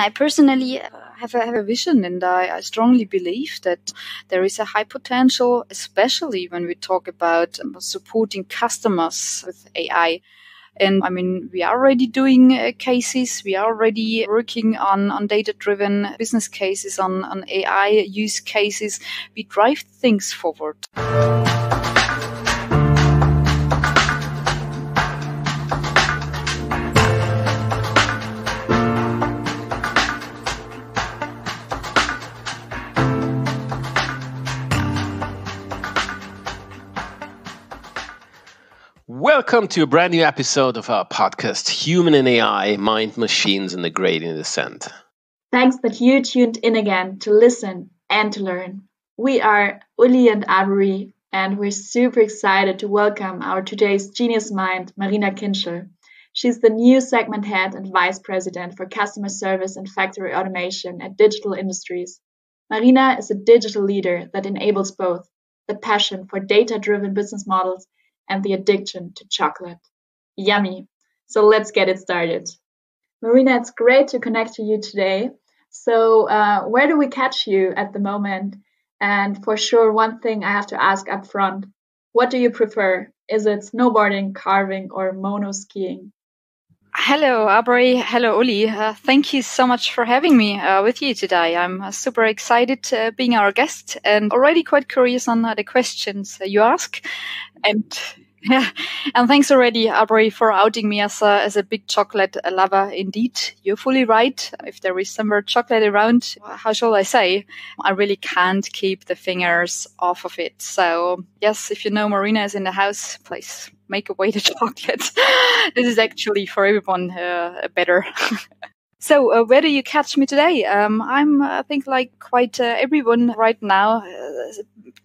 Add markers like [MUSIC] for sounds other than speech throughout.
I personally uh, have a, have a vision and I, I, strongly believe that there is a high potential, especially when we talk about um, supporting customers with AI. And I mean, we are already doing uh, cases. We are already working on, on data driven business cases, on, on AI use cases. We drive things forward. Welcome to a brand new episode of our podcast, Human and AI Mind Machines and the Gradient Descent. Thanks that you tuned in again to listen and to learn. We are Uli and Avery, and we're super excited to welcome our today's genius mind, Marina Kinschel. She's the new segment head and vice president for customer service and factory automation at Digital Industries. Marina is a digital leader that enables both the passion for data driven business models and the addiction to chocolate. Yummy. So let's get it started. Marina, it's great to connect to you today. So, uh, where do we catch you at the moment? And for sure, one thing I have to ask up front what do you prefer? Is it snowboarding, carving, or mono skiing? Hello, Aubrey. Hello, Uli. Uh, thank you so much for having me uh, with you today. I'm uh, super excited uh, being our guest and already quite curious on uh, the questions you ask. And yeah, [LAUGHS] and thanks already, Aubrey, for outing me as a, as a big chocolate lover. Indeed, you're fully right. If there is some more chocolate around, how shall I say? I really can't keep the fingers off of it. So yes, if you know Marina is in the house, please make away the [LAUGHS] chocolate. this is actually for everyone uh, better. [LAUGHS] So, uh, where do you catch me today? Um, I'm, I think, like quite uh, everyone right now, uh,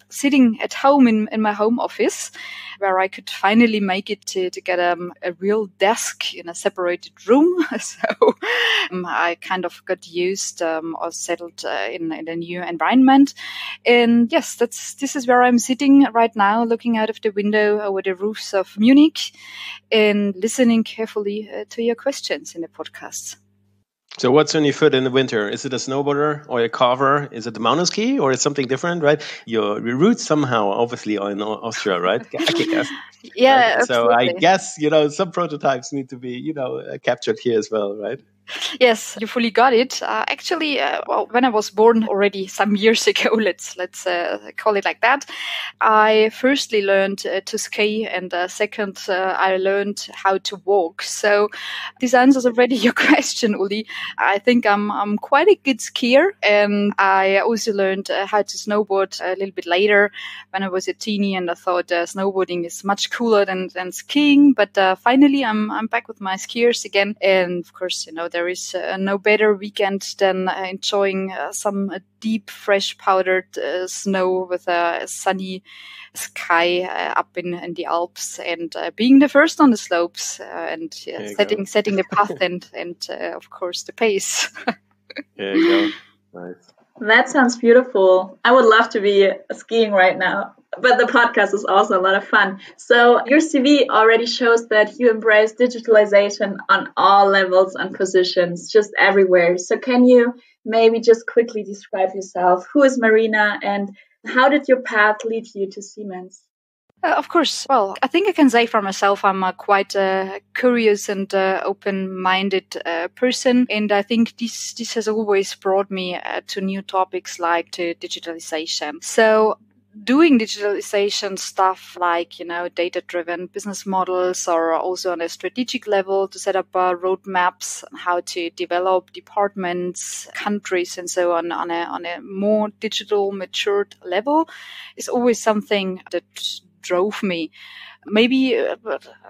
sitting at home in, in my home office, where I could finally make it to, to get um, a real desk in a separated room. [LAUGHS] so, um, I kind of got used um, or settled uh, in, in a new environment. And yes, that's this is where I'm sitting right now, looking out of the window over the roofs of Munich, and listening carefully uh, to your questions in the podcast. So what's on your foot in the winter? Is it a snowboarder or a carver? Is it a mountain ski or is something different, right? Your, roots somehow obviously are in Austria, right? [LAUGHS] I guess. yeah. Right? So I guess, you know, some prototypes need to be, you know, uh, captured here as well, right? Yes, you fully got it. Uh, actually, uh, well, when I was born already some [LAUGHS] years ago, let's let's uh, call it like that, I firstly learned uh, to ski, and uh, second, uh, I learned how to walk. So this answers already [LAUGHS] your question, Uli. I think I'm I'm quite a good skier, and I also learned how to snowboard a little bit later when I was a teeny, and I thought snowboarding is much cooler than than skiing. But finally, I'm I'm back with my skiers again, and of course, you know there is uh, no better weekend than uh, enjoying uh, some uh, deep, fresh powdered uh, snow with a sunny sky uh, up in, in the Alps and being the first on the slopes and setting go. setting the path [LAUGHS] and and of course the pace. [LAUGHS] there you go. Nice. That sounds beautiful. I would love to be skiing right now but the podcast is also a lot of fun. So your CV already shows that you embrace digitalization on all levels and positions, just everywhere. So can you maybe just quickly describe yourself? Who is Marina and how did your path lead you to Siemens? Uh, of course. Well, I think I can say for myself, I'm a quite uh, curious and uh, open-minded uh, person, and I think this this has always brought me uh, to new topics like to digitalization. So doing digitalization stuff like you know data driven business models or also on a strategic level to set up uh, roadmaps how to develop departments countries and so on on a, on a more digital matured level is always something that drove me maybe uh,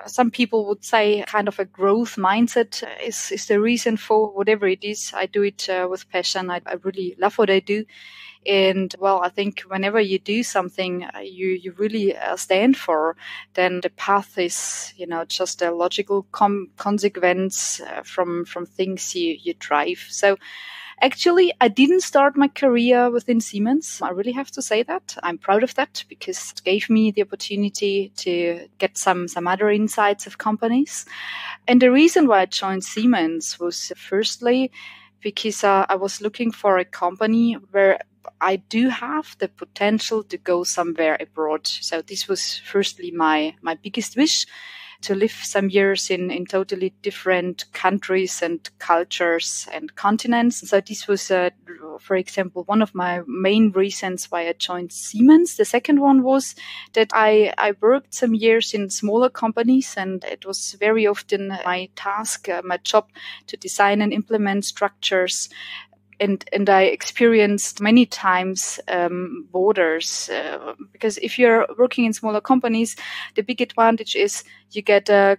some people would say kind of a growth mindset is, is the reason for whatever it is. I do it uh, with passion. I, I really love what I do. And well, I think whenever you do something uh, you, you really uh, stand for, then the path is, you know, just a logical com- consequence uh, from, from things you, you drive. So, Actually, I didn't start my career within Siemens. I really have to say that. I'm proud of that because it gave me the opportunity to get some, some other insights of companies. And the reason why I joined Siemens was firstly, because uh, I was looking for a company where I do have the potential to go somewhere abroad. So this was firstly my, my biggest wish to live some years in, in totally different countries and cultures and continents. So this was, uh, for example, one of my main reasons why I joined Siemens. The second one was that I, I worked some years in smaller companies and it was very often my task, uh, my job to design and implement structures and and I experienced many times um, borders uh, because if you're working in smaller companies, the big advantage is you get a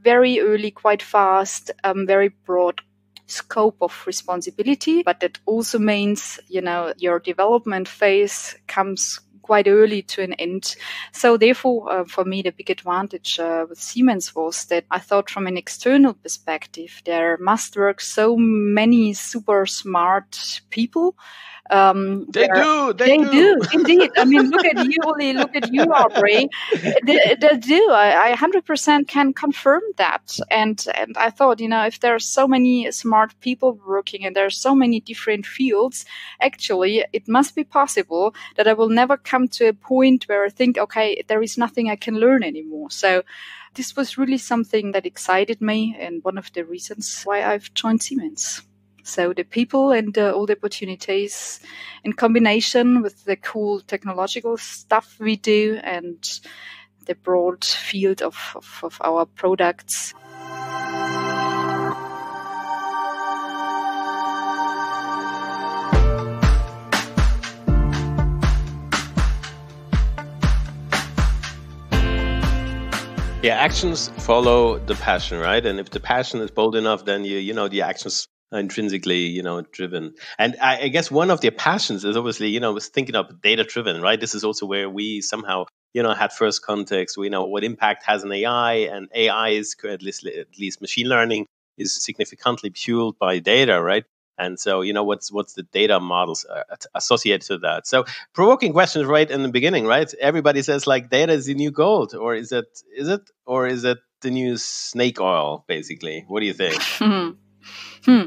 very early, quite fast, um, very broad scope of responsibility, but that also means you know your development phase comes quite early to an end. So therefore, uh, for me, the big advantage uh, with Siemens was that I thought from an external perspective, there must work so many super smart people um, they do. They, they do. do. Indeed. I mean, look at you, Uli. Look at you, Aubrey. They, they do. I, I 100% can confirm that. And and I thought, you know, if there are so many smart people working and there are so many different fields, actually, it must be possible that I will never come to a point where I think, okay, there is nothing I can learn anymore. So this was really something that excited me and one of the reasons why I've joined Siemens. So the people and uh, all the opportunities in combination with the cool technological stuff we do and the broad field of, of, of our products. Yeah, actions follow the passion, right? And if the passion is bold enough, then you you know the actions intrinsically, you know, driven. And I, I, guess one of their passions is obviously, you know, was thinking of data driven, right? This is also where we somehow, you know, had first context. We know what impact has an AI, and AI is at least at least machine learning is significantly fueled by data, right? And so, you know, what's what's the data models uh, associated to that? So, provoking questions right in the beginning, right? Everybody says like data is the new gold, or is it is it or is it the new snake oil? Basically, what do you think? [LAUGHS] Hmm.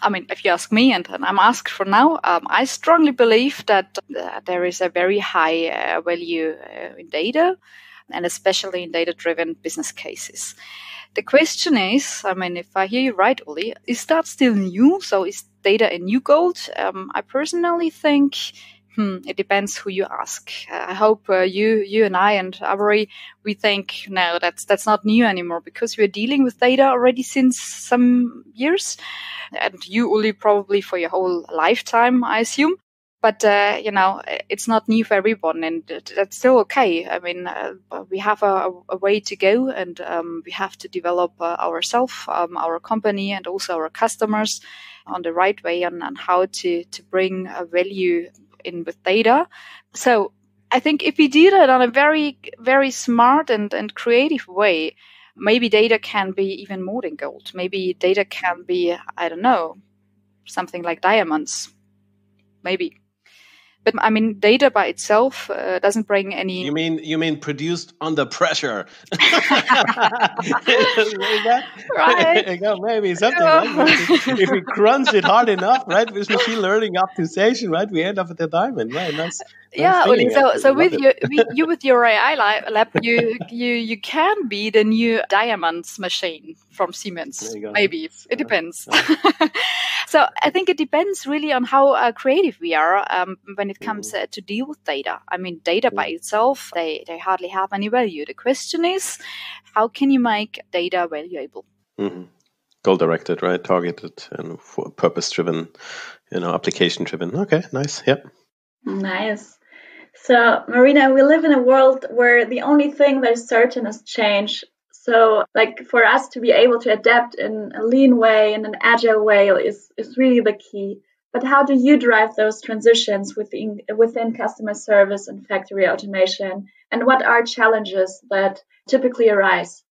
I mean, if you ask me, and, and I'm asked for now, um, I strongly believe that uh, there is a very high uh, value uh, in data, and especially in data driven business cases. The question is, I mean, if I hear you right, Uli, is that still new? So is data a new gold? Um, I personally think Hmm, it depends who you ask. Uh, I hope uh, you, you and I and Avery, we think no, that's that's not new anymore because we're dealing with data already since some years, and you Uli probably for your whole lifetime, I assume. But uh, you know, it's not new for everyone, and that's still okay. I mean, uh, we have a, a, way to go, and um, we have to develop uh, ourselves, um, our company, and also our customers on the right way on, on how to to bring a value in with data. So I think if we do that on a very, very smart and, and creative way, maybe data can be even more than gold. Maybe data can be, I don't know, something like diamonds. Maybe. But I mean, data by itself uh, doesn't bring any. You mean you mean produced under pressure? [LAUGHS] right? yeah, maybe something. Yeah. [LAUGHS] If we crunch it hard enough, right, with machine learning optimization, right, we end up at the diamond, right? Nice. yeah, Uli, so so with your you with your AI lab, you you you can be the new diamonds machine from Siemens. Maybe it depends. [LAUGHS] so I think it depends really on how uh, creative we are um, when it comes mm-hmm. uh, to deal with data. I mean, data by mm-hmm. itself, they, they hardly have any value. The question is, how can you make data valuable? Mm-hmm. Goal directed, right? Targeted and purpose driven, you know, application driven. Okay, nice. Yep. Nice. So, Marina, we live in a world where the only thing that is certain is change. So, like for us to be able to adapt in a lean way, in an agile way, is is really the key. But how do you drive those transitions within, within customer service and factory automation? And what are challenges that typically arise?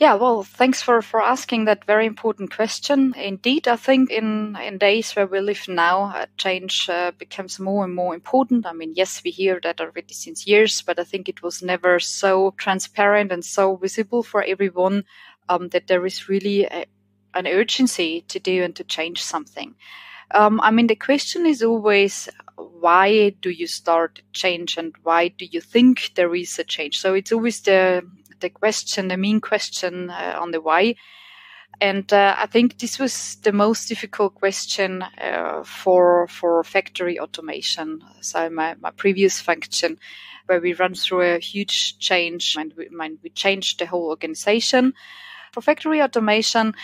Yeah, well, thanks for, for asking that very important question. Indeed, I think in, in days where we live now, uh, change uh, becomes more and more important. I mean, yes, we hear that already since years, but I think it was never so transparent and so visible for everyone um, that there is really a, an urgency to do and to change something. Um, I mean, the question is always why do you start change and why do you think there is a change? So it's always the the question, the main question uh, on the why. And uh, I think this was the most difficult question uh, for for factory automation. So my, my previous function, where we run through a huge change and we, we changed the whole organization. For factory automation,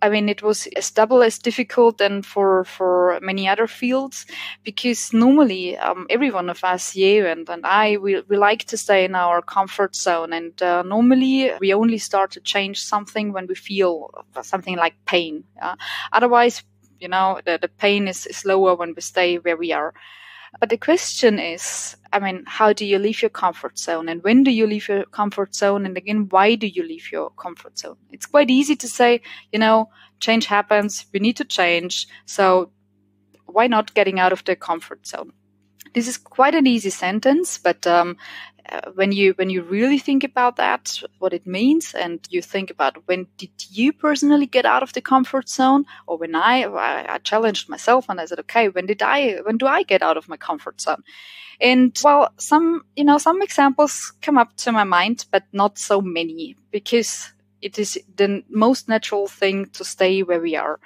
I mean, it was as double as difficult than for, for many other fields because normally um, every one of us, you and, and I, we, we like to stay in our comfort zone. And uh, normally we only start to change something when we feel something like pain. Otherwise, you know, the, the pain is, is lower when we stay where we are. But the question is, I mean, how do you leave your comfort zone and when do you leave your comfort zone? And again, why do you leave your comfort zone? It's quite easy to say, you know, change happens. We need to change. So why not getting out of the comfort zone? This is quite an easy sentence, but um, uh, when you when you really think about that, what it means, and you think about when did you personally get out of the comfort zone, or when I I challenged myself and I said, okay, when did I when do I get out of my comfort zone? And well, some you know some examples come up to my mind, but not so many because it is the most natural thing to stay where we are.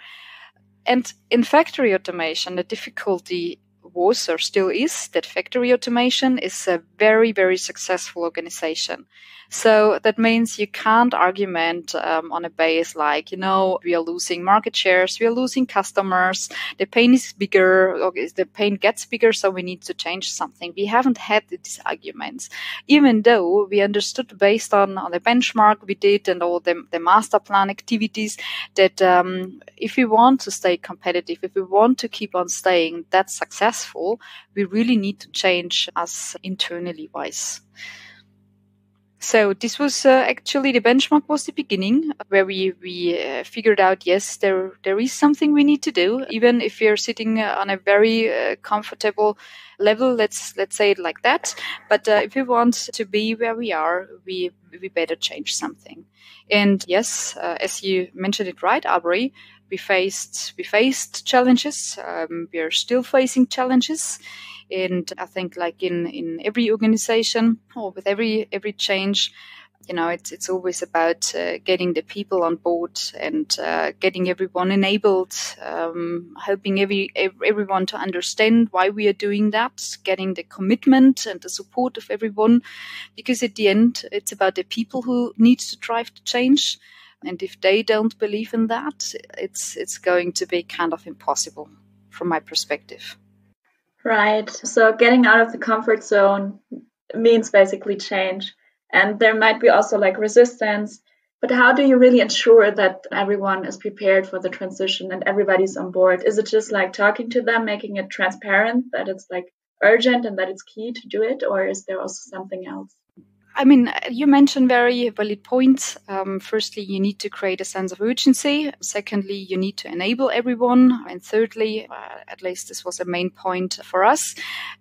And in factory automation, the difficulty was or still is that factory automation is a very, very successful organization. So that means you can't argument um, on a base like, you know, we are losing market shares, we are losing customers, the pain is bigger, the pain gets bigger, so we need to change something. We haven't had these arguments, even though we understood based on, on the benchmark we did and all the, the master plan activities that um, if we want to stay competitive, if we want to keep on staying that successful, we really need to change us internally wise. So this was uh, actually the benchmark was the beginning where we we uh, figured out yes there there is something we need to do. Even if we are sitting uh, on a very uh, comfortable level let's let's say it like that. But uh, if we want to be where we are we we better change something. And yes uh, as you mentioned it right Aubrey we faced we faced challenges. Um, we are still facing challenges and I think like in, in every organization or with every, every change, you know, it's it's always about uh, getting the people on board and uh, getting everyone enabled, um, helping every, every, everyone to understand why we are doing that, getting the commitment and the support of everyone, because at the end it's about the people who need to drive the change, and if they don't believe in that, it's it's going to be kind of impossible from my perspective. Right. So getting out of the comfort zone means basically change. And there might be also like resistance. But how do you really ensure that everyone is prepared for the transition and everybody's on board? Is it just like talking to them, making it transparent that it's like urgent and that it's key to do it? Or is there also something else? I mean, you mentioned very valid points. Um, firstly, you need to create a sense of urgency. Secondly, you need to enable everyone. And thirdly, uh, at least this was a main point for us,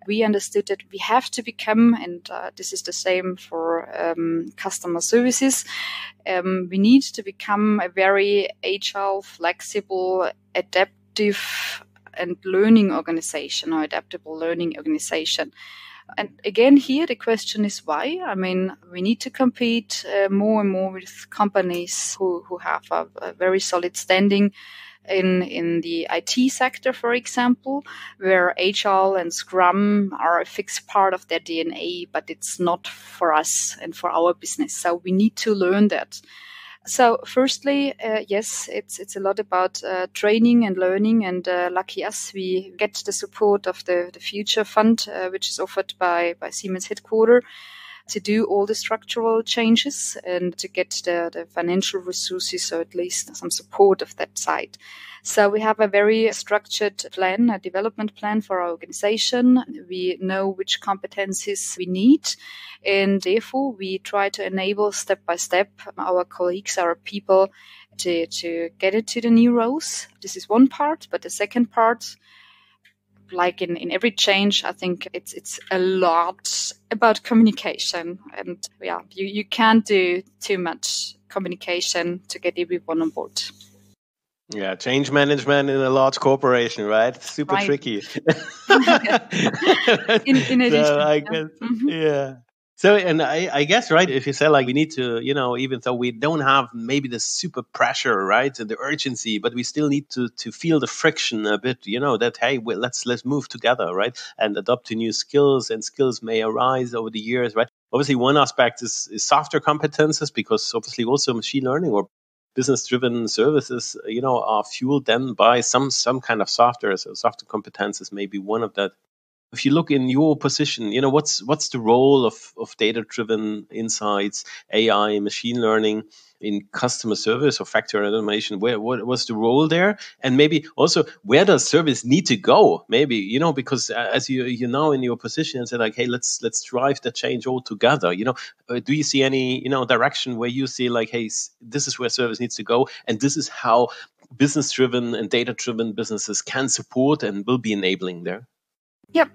we understood that we have to become, and uh, this is the same for um, customer services, um, we need to become a very agile, flexible, adaptive, and learning organization or adaptable learning organization. And again, here the question is why? I mean, we need to compete uh, more and more with companies who, who have a, a very solid standing in in the IT sector, for example, where Agile and Scrum are a fixed part of their DNA, but it's not for us and for our business. So we need to learn that. So, firstly, uh, yes, it's it's a lot about uh, training and learning, and uh, lucky us, we get the support of the the Future Fund, uh, which is offered by by Siemens headquarter to do all the structural changes and to get the, the financial resources or at least some support of that side. So we have a very structured plan, a development plan for our organization. We know which competencies we need. And therefore we try to enable step by step our colleagues, our people to, to get into the new roles. This is one part, but the second part like in, in every change, I think it's it's a lot about communication. And yeah, you, you can't do too much communication to get everyone on board. Yeah, change management in a large corporation, right? Super right. tricky. [LAUGHS] in, in [LAUGHS] addition, so I guess, mm-hmm. yeah. So, and I, I, guess, right, if you say like we need to, you know, even though we don't have maybe the super pressure, right, and the urgency, but we still need to to feel the friction a bit, you know, that hey, well, let's let's move together, right, and adopt to new skills, and skills may arise over the years, right. Obviously, one aspect is, is software competences because obviously also machine learning or business driven services, you know, are fueled then by some some kind of software. So software competences may be one of that if you look in your position, you know what's what's the role of of data driven insights, AI, machine learning in customer service or factory automation? Where what was the role there? And maybe also where does service need to go? Maybe you know because as you you know in your position and say like, hey, let's let's drive the change all together. You know, uh, do you see any you know direction where you see like, hey, this is where service needs to go, and this is how business driven and data driven businesses can support and will be enabling there? Yep.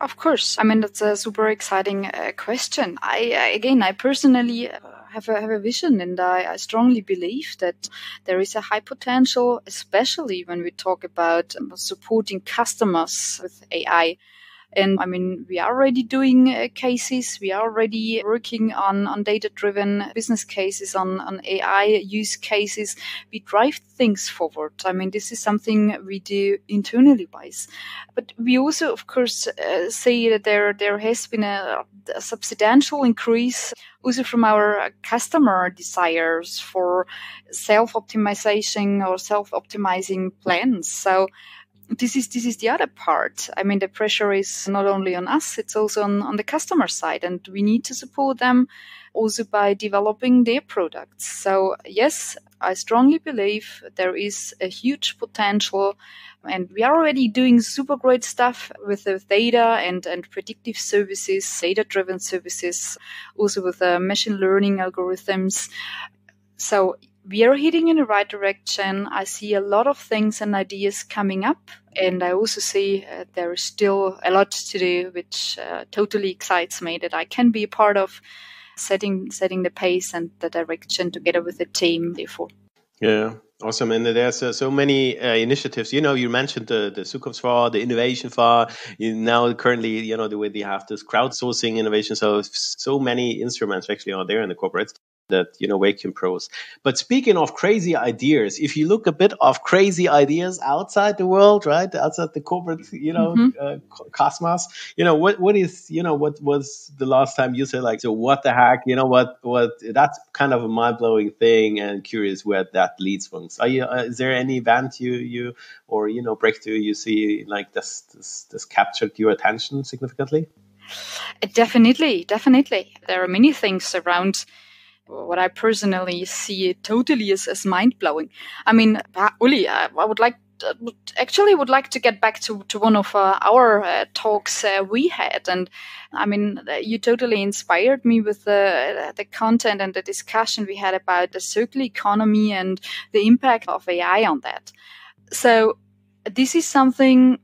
Of course. I mean, that's a super exciting uh, question. I, again, I personally uh, have a, have a vision and I, I, strongly believe that there is a high potential, especially when we talk about supporting customers with AI. And I mean, we are already doing uh, cases. We are already working on, on data driven business cases, on, on AI use cases. We drive things forward. I mean, this is something we do internally wise. But we also, of course, uh, say that there, there has been a, a substantial increase also from our customer desires for self optimization or self optimizing plans. So this is this is the other part. I mean, the pressure is not only on us; it's also on, on the customer side, and we need to support them also by developing their products. So yes, I strongly believe there is a huge potential, and we are already doing super great stuff with the data and and predictive services, data driven services, also with uh, machine learning algorithms. So we are heading in the right direction. I see a lot of things and ideas coming up. And I also see uh, there is still a lot to do, which uh, totally excites me that I can be a part of setting setting the pace and the direction together with the team. Therefore, yeah, awesome. And there's uh, so many uh, initiatives. You know, you mentioned the the Zukunftsfonds, the Innovation Fund. You now currently, you know, the way they have this crowdsourcing innovation. So so many instruments actually are there in the corporates that you know Wakium pros. But speaking of crazy ideas, if you look a bit of crazy ideas outside the world, right, outside the corporate, you know, mm-hmm. uh, cosmos, you know, what what is you know what was the last time you said like, so what the heck, you know, what what that's kind of a mind blowing thing, and curious where that leads from. Are you uh, is there any event you you or you know breakthrough you see like this this, this captured your attention significantly? Definitely, definitely. There are many things around what I personally see totally as, as mind blowing. I mean, Uli, I, I would like actually would like to get back to, to one of uh, our uh, talks uh, we had and i mean you totally inspired me with the, the content and the discussion we had about the circular economy and the impact of ai on that so this is something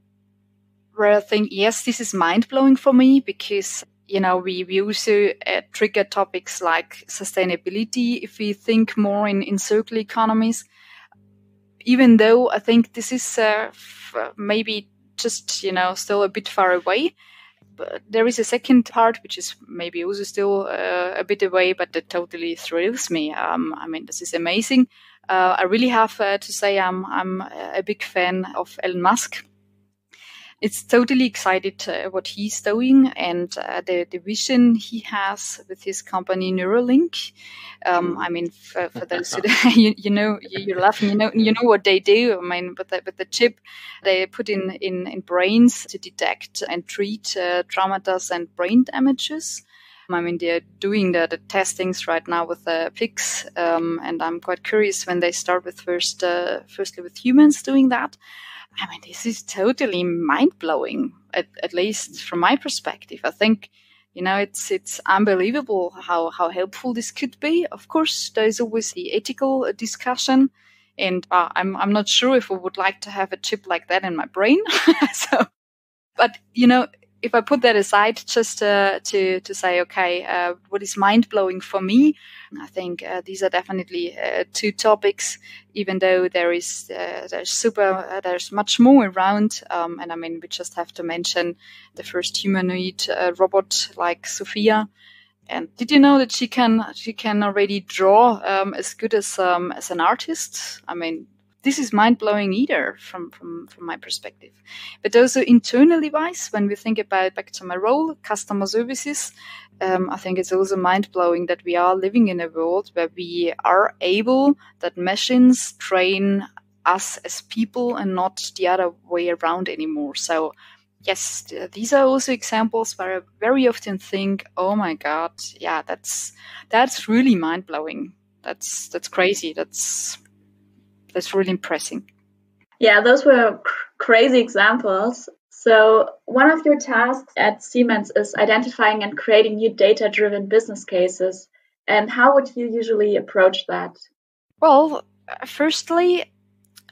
where i think yes this is mind-blowing for me because you know, we, we also uh, trigger topics like sustainability if we think more in, in circular economies. Even though I think this is uh, f- maybe just, you know, still a bit far away. But there is a second part, which is maybe also still uh, a bit away, but that totally thrills me. Um, I mean, this is amazing. Uh, I really have uh, to say I'm, I'm a big fan of Elon Musk it's totally excited uh, what he's doing and uh, the, the vision he has with his company Neuralink. Um, I mean, for, for those who [LAUGHS] you, you know, you're laughing, you know, you know what they do. I mean, with the, with the chip they put in, in, in brains to detect and treat uh, and brain damages. I mean, they're doing the, the testings right now with the pigs, um, and I'm quite curious when they start with first, uh, firstly with humans doing that. I mean, this is totally mind blowing, at, at least from my perspective. I think, you know, it's it's unbelievable how, how helpful this could be. Of course, there is always the ethical discussion, and uh, I'm I'm not sure if I would like to have a chip like that in my brain. [LAUGHS] so, but you know, if I put that aside, just uh, to to say, okay, uh, what is mind blowing for me? I think uh, these are definitely uh, two topics. Even though there is uh, there's super uh, there's much more around, um, and I mean we just have to mention the first humanoid robot like Sophia. And did you know that she can she can already draw um, as good as um, as an artist? I mean, this is mind blowing either from, from, from my perspective. But also internally wise, when we think about back to my role, customer services, um, I think it's also mind blowing that we are living in a world where we are able that machines train us as people and not the other way around anymore. So yes, these are also examples where I very often think, oh my God, yeah, that's, that's really mind blowing. That's, that's crazy. That's, that's really impressive. Yeah, those were cr- crazy examples. So, one of your tasks at Siemens is identifying and creating new data driven business cases. And how would you usually approach that? Well, firstly,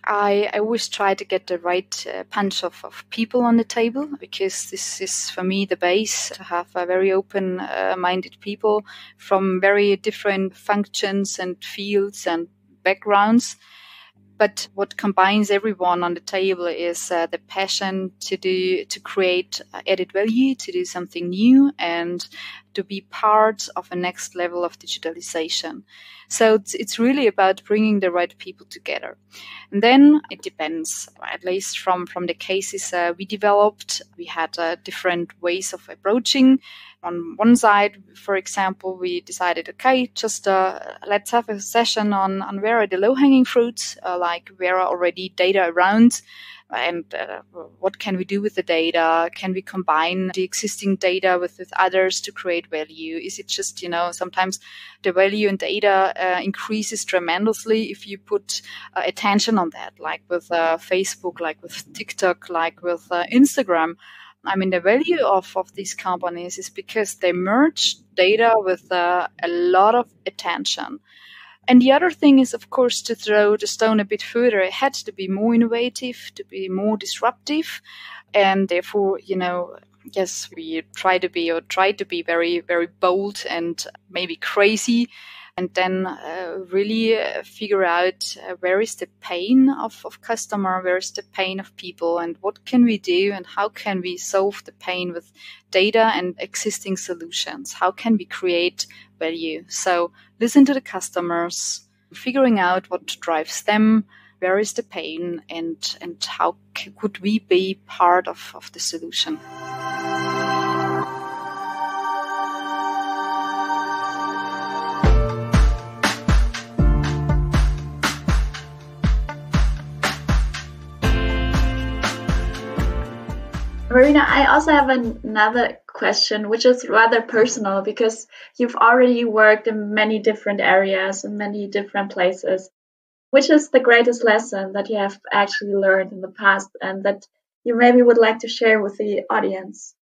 I, I always try to get the right uh, punch of, of people on the table because this is for me the base to have a very open uh, minded people from very different functions and fields and backgrounds but what combines everyone on the table is uh, the passion to do, to create added value, to do something new and to be part of a next level of digitalization. So it's, it's really about bringing the right people together. And then it depends, at least from, from the cases uh, we developed, we had uh, different ways of approaching on one side, for example, we decided, okay, just uh, let's have a session on, on where are the low hanging fruits, uh, like where are already data around and uh, what can we do with the data? Can we combine the existing data with, with others to create value? Is it just, you know, sometimes the value in data uh, increases tremendously if you put uh, attention on that, like with uh, Facebook, like with TikTok, like with uh, Instagram. I mean, the value of, of these companies is because they merge data with uh, a lot of attention. And the other thing is, of course, to throw the stone a bit further ahead, to be more innovative, to be more disruptive. And therefore, you know, yes, we try to be or try to be very, very bold and maybe crazy and then uh, really uh, figure out uh, where is the pain of, of customer, where is the pain of people, and what can we do, and how can we solve the pain with data and existing solutions? How can we create value? So listen to the customers, figuring out what drives them, where is the pain, and and how could we be part of, of the solution? I also have another question, which is rather personal because you've already worked in many different areas and many different places. Which is the greatest lesson that you have actually learned in the past and that you maybe would like to share with the audience?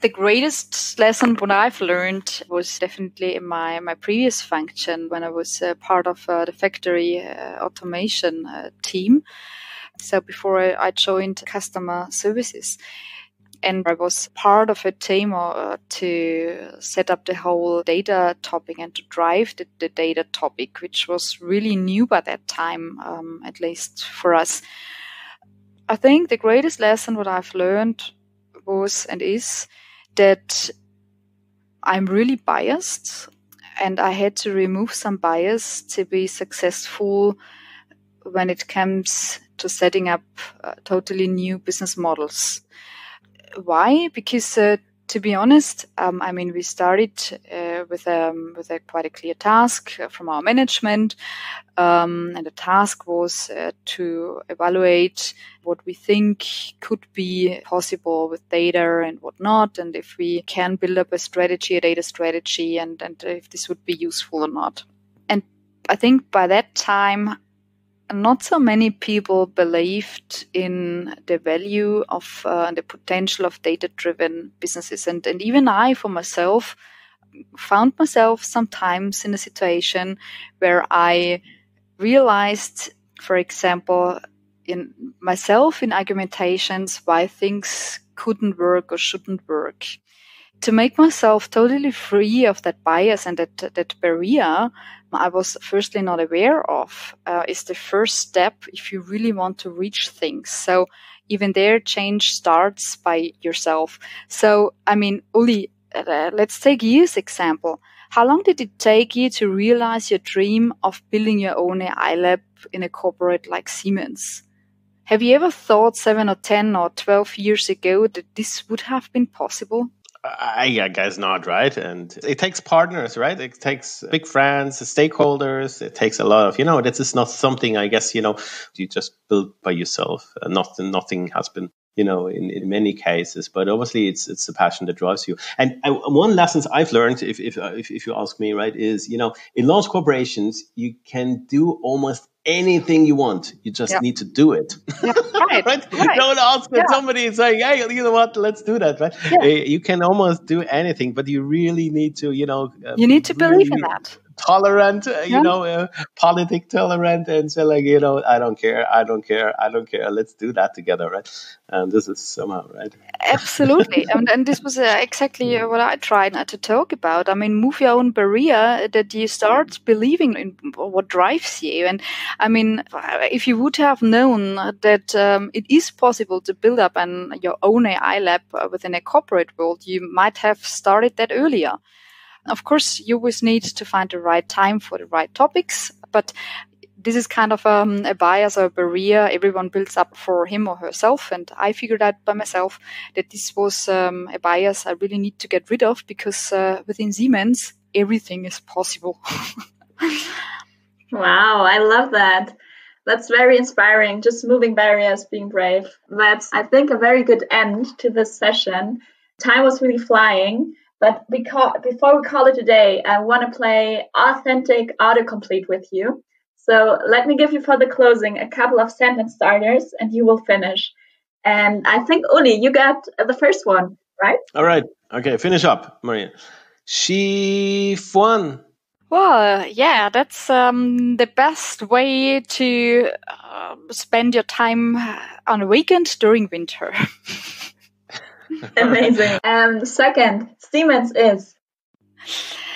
the greatest lesson what I've learned was definitely in my, my previous function when I was uh, part of uh, the factory uh, automation uh, team. So before I, joined customer services, and I was part of a team uh, to set up the whole data topic and to drive the, the data topic, which was really new by that time, um, at least for us. I think the greatest lesson what I've learned was and is that I'm really biased and I had to remove some bias to be successful when it comes to setting up uh, totally new business models. Why? Because uh, to be honest, um, I mean, we started uh, with um, with a quite a clear task from our management, um, and the task was uh, to evaluate what we think could be possible with data and what not, and if we can build up a strategy, a data strategy, and and if this would be useful or not. And I think by that time, not so many people believed in the value of uh, the potential of data driven businesses. And, and even I, for myself, found myself sometimes in a situation where I realized, for example, in myself in argumentations why things couldn't work or shouldn't work. To make myself totally free of that bias and that, that barrier I was firstly not aware of uh, is the first step if you really want to reach things. So even there, change starts by yourself. So, I mean, Uli, uh, let's take you's example. How long did it take you to realize your dream of building your own AI lab in a corporate like Siemens? Have you ever thought seven or 10 or 12 years ago that this would have been possible? I, guess not, right? And it takes partners, right? It takes big friends, stakeholders. It takes a lot of, you know, this is not something I guess, you know, you just build by yourself. Uh, nothing, nothing has been, you know, in, in many cases, but obviously it's, it's the passion that drives you. And I, one lesson I've learned, if, if, if, if you ask me, right, is, you know, in large corporations, you can do almost anything you want. You just need to do it. [LAUGHS] right. right? right. Don't ask yeah. somebody saying, "Hey, you know what? Let's do that." Right? Yeah. Eh, you can almost do anything, but you really need to, you know, uh, you need to really believe in that tolerant, uh, you know, uh, politic tolerant, and say like, you know, I don't care, I don't care, I don't care. Let's do that together, right? And this is somehow right. Absolutely, [LAUGHS] and, and this was uh, exactly what I tried to talk about. I mean, move your own barrier that you start believing in what drives you. And I mean, if you would have known that um, it is possible to build up an your own AI lab within a corporate world, you might have started that earlier. Of course, you always need to find the right time for the right topics, but this is kind of um, a bias or a barrier everyone builds up for him or herself. And I figured out by myself that this was um, a bias I really need to get rid of because uh, within Siemens, everything is possible. wow, I love that. That's very inspiring. Just moving barriers, being brave. That's, I think, a very good end to this session. Time was really flying. But because, before we call it a day, I want to play authentic autocomplete with you. So let me give you for the closing a couple of sentence starters and you will finish. And I think, Uli, you got the first one, right? All right. Okay, finish up, Maria. She won. Well, yeah, that's um, the best way to uh, spend your time on a weekend during winter. [LAUGHS] [LAUGHS] Amazing. Um, second, Siemens is.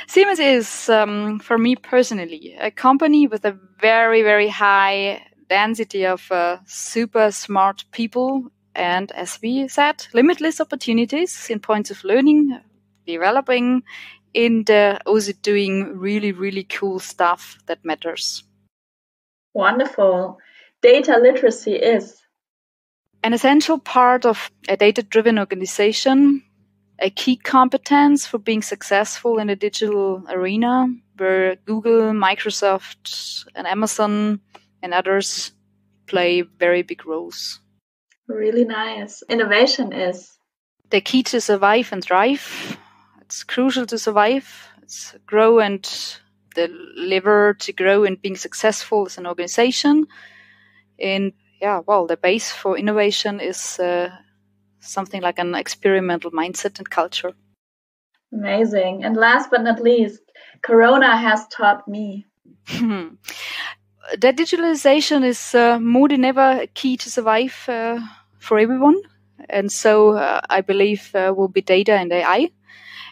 Siemens is, um, for me personally, a company with a very, very high density of uh, super smart people and, as we said, limitless opportunities in points of learning, developing, and uh, also doing really, really cool stuff that matters. Wonderful. Data literacy is an essential part of a data driven organization, a key competence for being successful in the digital arena, where Google, Microsoft, and Amazon and others play very big roles. Really nice. Innovation is the key to survive and thrive. It's crucial to survive. It's grow and deliver to grow and being successful as an organization. And yeah, well, the base for innovation is uh, something like an experimental mindset and culture. Amazing. And last but not least, Corona has taught me. [LAUGHS] that digitalization is uh, more than ever key to survive uh, for everyone. And so uh, I believe uh, will be data and AI.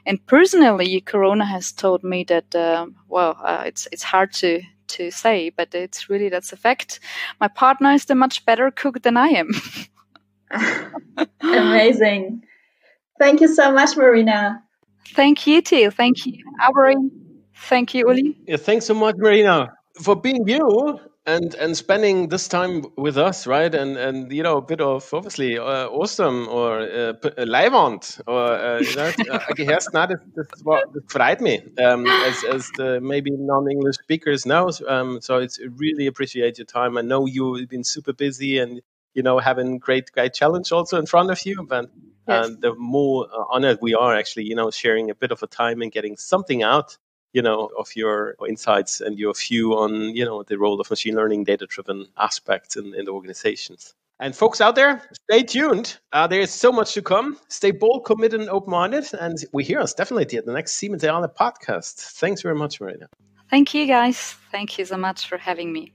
And personally, Corona has taught me that, uh, well, uh, it's, it's hard to, to say, but it's really that's a fact. My partner is a much better cook than I am. [LAUGHS] Amazing. Thank you so much, Marina. Thank you too. Thank you, Avery. Thank you, Uli. Yeah, thanks so much, Marina, for being you and and spending this time with us, right? And and you know a bit of obviously uh, awesome or uh, leibend or uh, you know, [LAUGHS] gehörst nah, das, das, das freut me um, as as the maybe non-English speakers know. Um, so it's really appreciate your time. I know you've been super busy and you know having great great challenge also in front of you, but. Yes. And the more honored we are actually, you know, sharing a bit of a time and getting something out you know, of your insights and your view on, you know, the role of machine learning, data-driven aspects in, in the organizations. And folks out there, stay tuned. Uh, there is so much to come. Stay bold, committed, and open-minded. And we hear us definitely at the next Siemens AI podcast. Thanks very much, Marina. Thank you, guys. Thank you so much for having me.